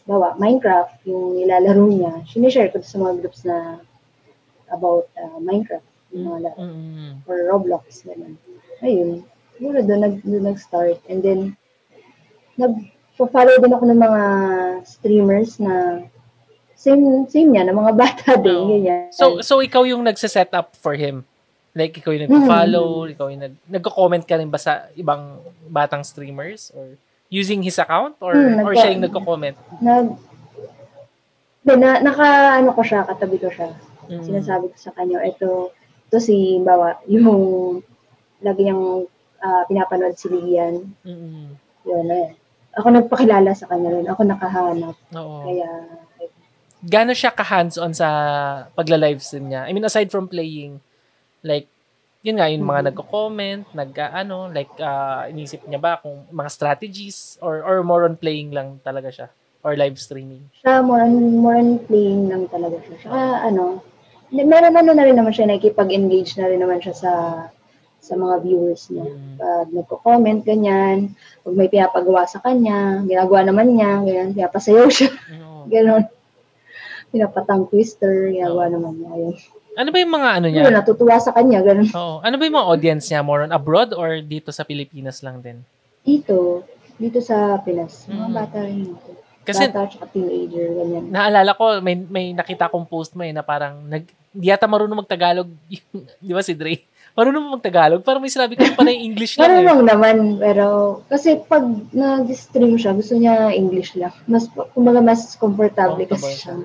bawa, Minecraft, yung nilalaro niya, sinishare ko sa mga groups na about uh, Minecraft, yung mga laro, Mm-mm. or Roblox, gano'n. Ayun, siguro doon, nag, doon nag-start. And then, nag-follow din ako ng mga streamers na same same niya, na mga bata din, Oo. ganyan. So, so ikaw yung nagse-set up for him? Like, ikaw yung nag-follow, ikaw yung nag- nagko-comment ka rin ba sa ibang batang streamers? Or using his account? Or, Hmm, or siya yung nagko-comment? nag, na, naka, ano ko siya, katabi ko siya. Mm. Sinasabi ko sa kanya, ito, ito si, bawa, yung, lagi niyang ah, pinapanood si Lian. Mm-mm. Yun, eh. Ako nagpakilala sa kanya rin. Ako nakahanap. Oo. Kaya, Gano'n siya ka-hands-on sa pagla-livestream niya? I mean, aside from playing, like, yun nga, yung mga Mhm. nagko-comment, nag, ano, like, ah, inisip niya ba kung mga strategies or or more on playing lang talaga siya? Or live streaming? siya, more on, more on playing lang talaga siya. Saka, ano, hindi- meron ano na rin naman siya, nakikipag-engage na rin naman siya sa sa mga viewers niya. Mm. Pag nagko-comment, ganyan. Pag may pinapagawa sa kanya, ginagawa naman niya, ganyan, pinapasayaw siya. Ganon. Pinapatang twister, Oo. naman niya. Yun. Ano ba yung mga ano niya? Yun, natutuwa sa kanya, ganon. Oo. Ano ba yung mga audience niya? More on abroad or dito sa Pilipinas lang din? Dito, dito sa Pinas, mga Mm. bata rin dito. Kasi bata at teenager, ganyan. naalala ko, may, may nakita kong post mo eh, na parang, nag, di yata marunong magtagalog, yung- di ba si Dre? Marunong magtagalog? Parang may sinabi ko pa na yung English lang eh. Marunong naman, pero kasi pag nag-stream siya, gusto niya English lang. Mas, kumbaga mas komportable Comfortable kasi siya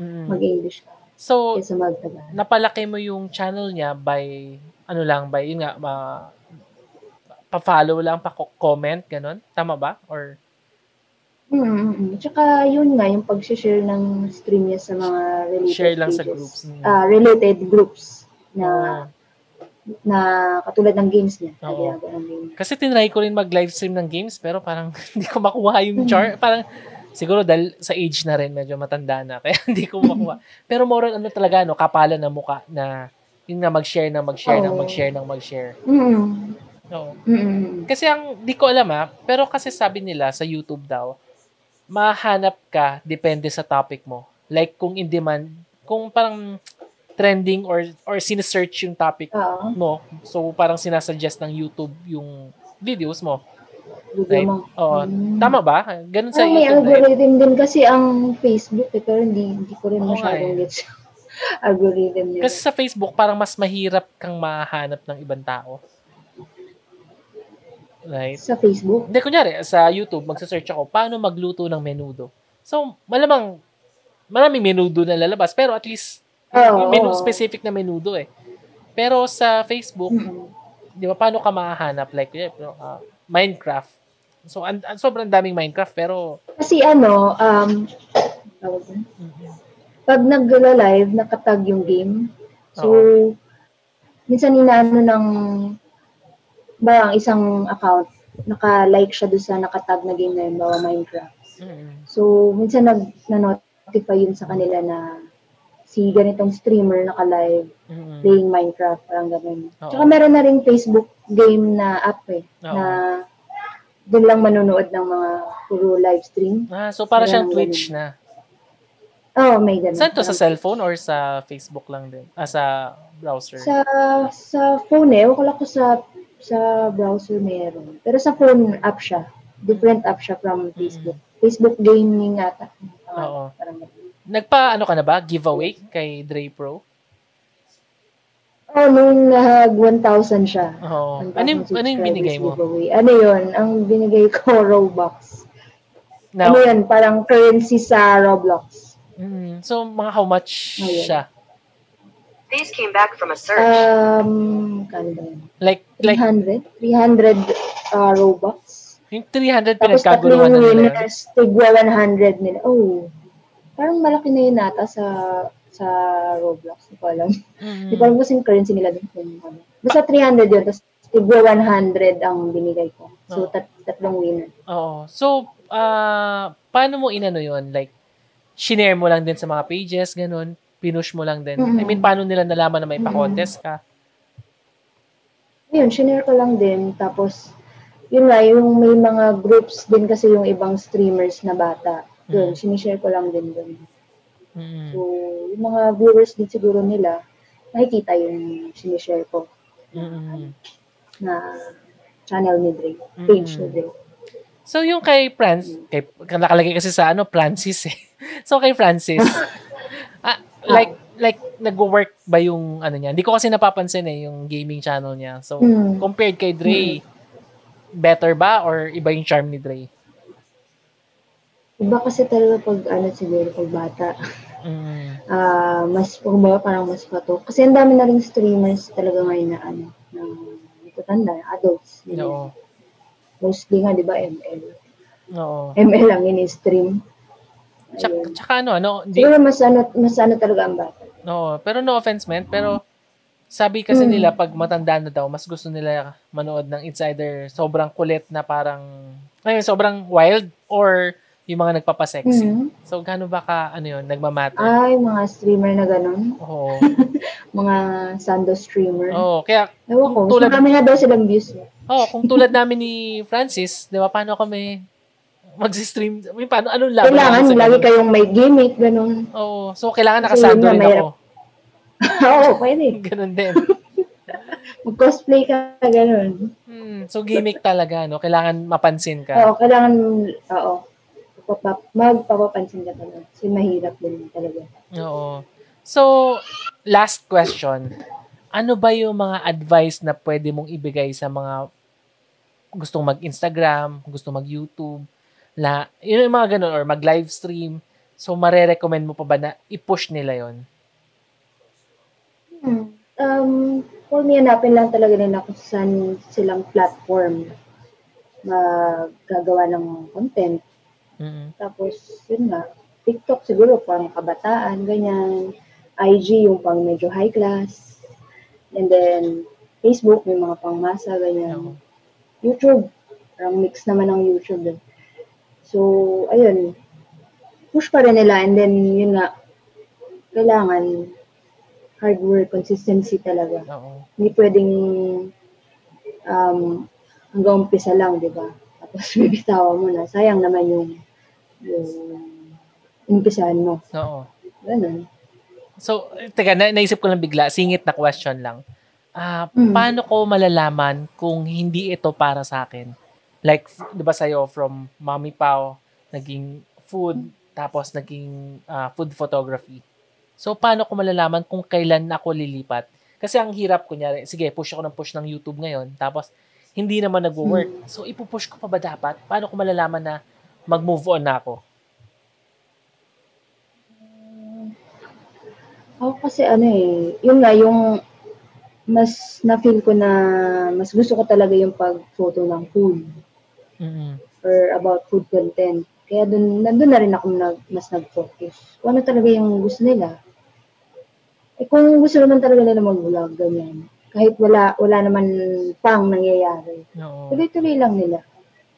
Mm. mag-English So, kaysa mag-Tagalog. napalaki mo yung channel niya by, ano lang, by, yun nga, ma, pa-follow lang, pa-comment, ganun? Tama ba? Or, Mm-hmm. Tsaka yun nga, yung pag-share ng stream niya sa mga related Share lang sa pages. groups. Mm. Ah, related groups na Oo. na katulad ng games niya. Oo. ng game. Kasi tinry ko rin mag-live stream ng games, pero parang hindi ko makuha yung char. Parang, siguro dahil sa age na rin, medyo matanda na, kaya hindi ko makuha. Pero more on ano talaga, no, kapalan na muka na yun nga mag-share na mag-share na Oo. mag-share na mag-share. Mm-mm. Oo. Mm-mm. Kasi ang, di ko alam ah, pero kasi sabi nila sa YouTube daw, mahanap ka depende sa topic mo. Like kung in demand, kung parang trending or or sinesearch yung topic Oo. mo, so parang sinasuggest ng YouTube yung videos mo. Video Right? Oo. Mm. Tama ba? Ganun sa may YouTube. Right? algorithm din kasi ang Facebook eh, pero hindi, hindi ko rin masyadong eh. gets algorithm niya. Kasi sa Facebook, parang mas mahirap kang mahanap ng ibang tao. Right? Sa Facebook. Hindi, kunyari, sa YouTube, magsa-search ako, paano magluto ng menudo. So, malamang, maraming menudo na lalabas, pero at least, Oo. menu, specific na menudo eh. Pero sa Facebook, Mhm. di ba, paano ka makahanap? Like, uh, Minecraft. So, an, an- sobrang daming Minecraft, pero, Kasi ano, um, pag nag-live, nakatag yung game. So, minsan inaano ng ba ang isang account, naka-like siya doon sa nakatag na game na yun, bawa Minecraft. So, minsan nag, na-notify yun sa kanila na si ganitong streamer naka-live mm, playing Minecraft, parang ganun. Oo. Tsaka meron na rin Facebook game na app eh, Oo. na doon lang manonood ng mga puro live stream. Ah, so para siyang Ganun, Twitch na. Oh, may ganun. Saan to? Sa Parang- cellphone or sa Facebook lang din? Ah, sa browser? Sa sa phone eh, wala ko sa sa browser meron. Pero sa phone app siya. Different app siya from Facebook. Facebook gaming ata. Mm. Oo. Parang. Nagpa, ano ka na ba? Giveaway kay Dre Pro? Oh, nung nahag 1,000 siya. Oo. 1,000 Ano yung, ano yung binigay mo? giveaway. Ano yun? Ang binigay ko, Robux. Now, Ano yun? Parang currency sa Roblox. mm, so, mga how much Ayun. siya? These came back from a search. Um, kano ba yun? Like, like, 300? 300 uh, Robux. yung 300 Tapos pinagkaguluhan na tatlong nila. yun. winners, tigwa 100 nila. Oh, parang malaki na yun nata sa sa Roblox. Hindi ko alam. Mm. Hindi ko alam kasi yung currency nila dun. Kung, ano. Basta 300 yun. Tapos tigwa 100 ang binigay ko. So, Oh. tat tatlong winner. Oo. So, ah, paano mo inano yun? Like, shinare mo lang din sa mga pages, ganun. Pinush mo lang din. I Mhm. mean, paano nila nalaman na may pa-contest ka? Yun, shinare ko lang din. Tapos, yun nga, yung may mga groups din kasi yung ibang streamers na bata. Yun, Mhm. sinishare ko lang din dun. Mm. So, yung mga viewers din siguro nila, nakikita yung sinishare ko Mm. na channel ni Dre, page Mm. ni Dre. So, yung kay Francis, kay, nakalagay kasi sa ano, Francis eh. So, kay Francis, ah, like, like, nag-work ba yung ano niya? Hindi ko kasi napapansin eh, yung gaming channel niya. So, Mm. compared kay Dre, better ba or iba yung charm ni Dre? Iba kasi talaga pag ano siguro pag bata. Mm. Ah, mas kumbaga parang mas pato. Kasi ang dami na rin streamers talaga ngayon na ano, na matutanda, adults. yun. Oo. Mostly nga, di ba, ML. Oo. ML lang ini-stream. Tsaka, tsaka ano, ano, hindi, Siguro mas ano, mas ano talaga ang bata. no, pero no offense man, pero sabi kasi Mm. nila pag matanda na daw, mas gusto nila manood ng It's either sobrang kulit na parang, ayun, sobrang wild or yung mga nagpapasexy. Mhm. So, gaano ba ka, ano yun, nagmamatter? Ay, mga streamer na ganun. Oo. Mga sando streamer. Oo, kaya, Ewan ko, tulad- marami na daw silang views. oh, kung tulad namin ni Francis, di ba, paano kami mag-stream? I mean, paano, anong laban Kailangan, lagi kayong may gimmick, ganun. Oo, so kailangan nakasando na, rin ako. Oo, pwede. Ganun din. Mag-cosplay ka, ganun. Hmm, so gimmick talaga, no? Kailangan mapansin ka. Oo, kailangan, oo. Papa- Magpapapansin ka talaga. Kasi mahirap din talaga. Oo. So, last question. Ano ba yung mga advice na pwede mong ibigay sa mga gustong mag-Instagram, gustong mag-YouTube, na, yun yung mga ganun, or mag-live stream. So, marerecommend mo pa ba na i-push nila yon Hmm. Um, for me, hanapin lang talaga nila kung saan silang platform magagawa ng content. Mm Tapos, yun nga, TikTok siguro pang kabataan, ganyan. IG yung pang medyo high class. And then, Facebook, may mga pang masa, ganyan. YouTube, parang mix naman ng YouTube. Eh. So, ayun. Push pa rin nila. And then, yun nga, kailangan hard work, consistency talaga. Oo. Hindi pwedeng um, hanggang umpisa lang, di ba? Tapos bibitawan mo na. Sayang naman yung yung umpisahan mo. Oo. Ganun. So, teka, na, naisip ko lang bigla, singit na question lang. Ah, Mm. paano ko malalaman kung hindi ito para sa akin? Like, 'di ba sa'yo from Mommy Pao, naging food, tapos naging ah, food photography. So, paano ko malalaman kung kailan ako lilipat? Kasi ang hirap, kunyari, sige, push ako ng push ng YouTube ngayon, tapos hindi naman nagwo-work. So, ipupush ko pa ba dapat? Paano ko malalaman na mag-move on na ako? Ako kasi ano eh, yung nga, yung mas na-feel ko na mas gusto ko talaga yung pag-photo ng food mm or about food content. Kaya dun, nandun na rin ako nag, mas nag-focus. Kung ano talaga yung gusto nila. Eh kung gusto naman talaga nila mag-vlog, ganyan. Kahit wala, wala naman pang nangyayari. Oo. Tuloy-tuloy lang nila.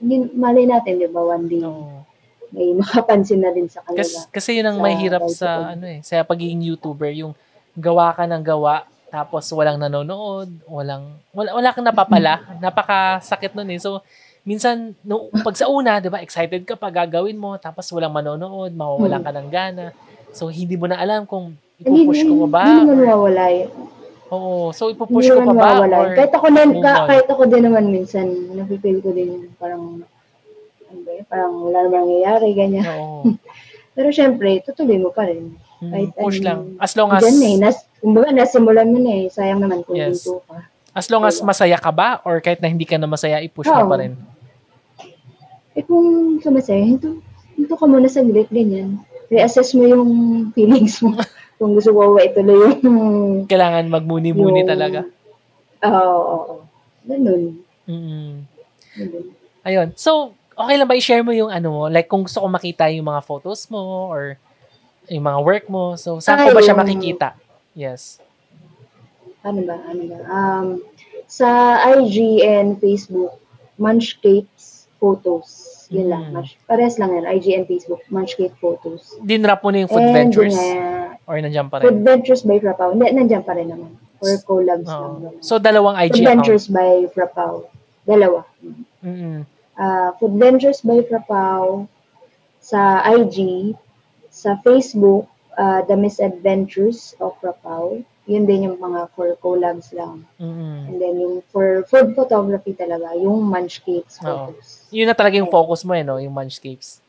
Hindi, malay natin, di ba, one day, Oo. may makapansin na din sa kanila. Kasi, kasi yun ang Sa mahirap sa ano. ano eh, sa pagiging YouTuber, yung gawa ka ng gawa tapos walang nanonood, walang wala, wala kang napapala. Napakasakit nun eh. So minsan no, pag sa una, 'di ba, excited ka pa gagawin mo tapos walang manonood, mawawalan ka ng gana. So hindi mo na alam kung ipupush ko pa ba. Hindi naman nawawala eh. Oo, so ipupush ko pa naman ba or Kahit ako, na, ka- kahit ako din naman minsan, napipil ko din yung parang, ano ba yun, parang wala namang nangyayari, ganyan. Oo. Pero syempre, tutuloy mo pa rin. Mm, Kahit push ano, lang. As long as Diyan eh, nas, kumbaga nasimulan mo na eh, sayang naman kung Yes. dito ka. as long as masaya ka ba or kahit na hindi ka na masaya, i-push mo Oo. pa rin. Eh kung sumasaya, hinto, hinto ka muna saglit, ganyan. Reassess mo yung feelings mo. Kung gusto mo ba ituloy yung... Kailangan magmuni-muni yung- talaga. Oo, oo. Ganun. Mm. Ganun. Ayun. So, okay lang ba i-share mo yung ano mo? Like, kung gusto ko makita yung mga photos mo or yung mga work mo. So, saan ko ba siya makikita? Yes. ano ba, ano ba, um, sa IG and Facebook, Munchcapes Photos. Yun lang. Mm. Munch, pares lang yan, IG and Facebook, Munchcape Photos. Dinrap mo na yung Food And Ventures? nga, Or nandiyan pa Food rin? Ventures by Frapaw. Hindi, nandiyan pa rin naman. Or collabs lang. Oo. naman. So, dalawang IG Food account. Ventures by Frapaw. Dalawa. Mm-mm. Uh, Food Ventures by Frapaw sa IG, sa Facebook, uh, The Misadventures of Frapaw. Yun din yung mga for collabs lang. Mm-mm. And then yung for food photography talaga, yung Munchcapes Oo. photos. Yun na talaga yung focus mo eh, no? Yung Munchcapes.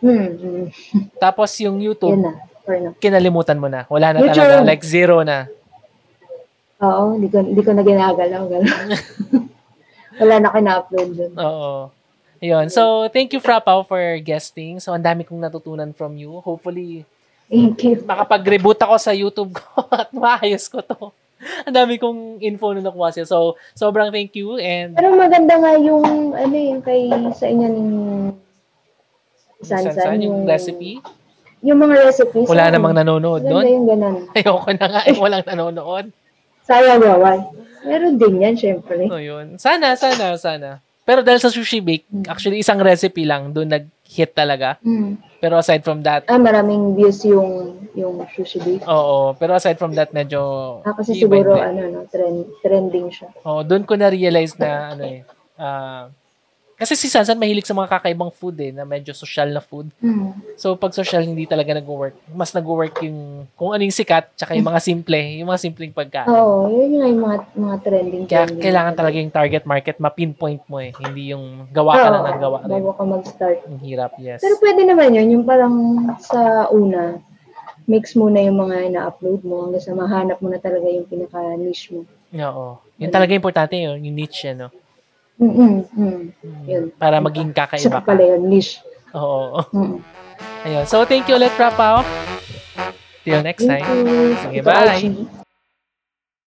Hmm, hmm. Tapos yung YouTube, Yun na. For now. kinalimutan mo na. Wala na YouTube. talaga. Like zero na. Oo, hindi ko, hindi ko na ginagalaw. galaw. Wala na kina-upload dun. Oo. Ayun. So, thank you, Frapaw, for guesting. So, ang dami kong natutunan from you. Hopefully, Thank you. makapag-reboot ako sa YouTube ko at maayos ko to. Ang dami kong info na nakuha siya. So, sobrang thank you and Pero maganda nga yung, ano yung kay sa inyo ng Sansan, Sansan, yung recipe. Yung mga recipes. Wala oo. namang nanonood doon. yung ganun. Ayoko na nga, eh, walang nanonood. Sayang naman. Meron din yan, syempre. So, yun. Sana, sana, sana. Pero dahil sa sushi bake, actually, isang recipe lang, doon nag-hit talaga. Hmm. Pero aside from that, Ah, maraming views yung yung sushi oo. Pero aside from that, medyo... Ah, kasi siguro, ano, no, trend, trending siya. Oo, doon ko na-realize na, ano eh, ah, kasi si Sansan mahilig sa mga kakaibang food eh, na medyo social na food. Hmm. So, pag social, hindi talaga nag-work. Mas nag-work yung, kung ano yung sikat, tsaka yung mga simple, yung mga simpleng pagkain. Oo, yun nga yung mga, mga trending. Kaya trending. kailangan talaga yung target market, ma-pinpoint mo eh. Hindi yung gawa ka Oo, lang ng gawa. Bago ka mag-start. Ang hirap, yes. Pero pwede naman yun, yung parang sa una, mix muna yung mga ina-upload mo hanggang sa mahanap mo na talaga yung pinaka-niche mo. Oo. Yun talaga importante yun, yung niche, ano. Mm-mm, mm. Yun. Para maging kakaiba pa pala ka. yun, niche. Oo. Mm. Ayun. So, thank you ulit, Rapaw. Till next Thank time. you. Sige, bye.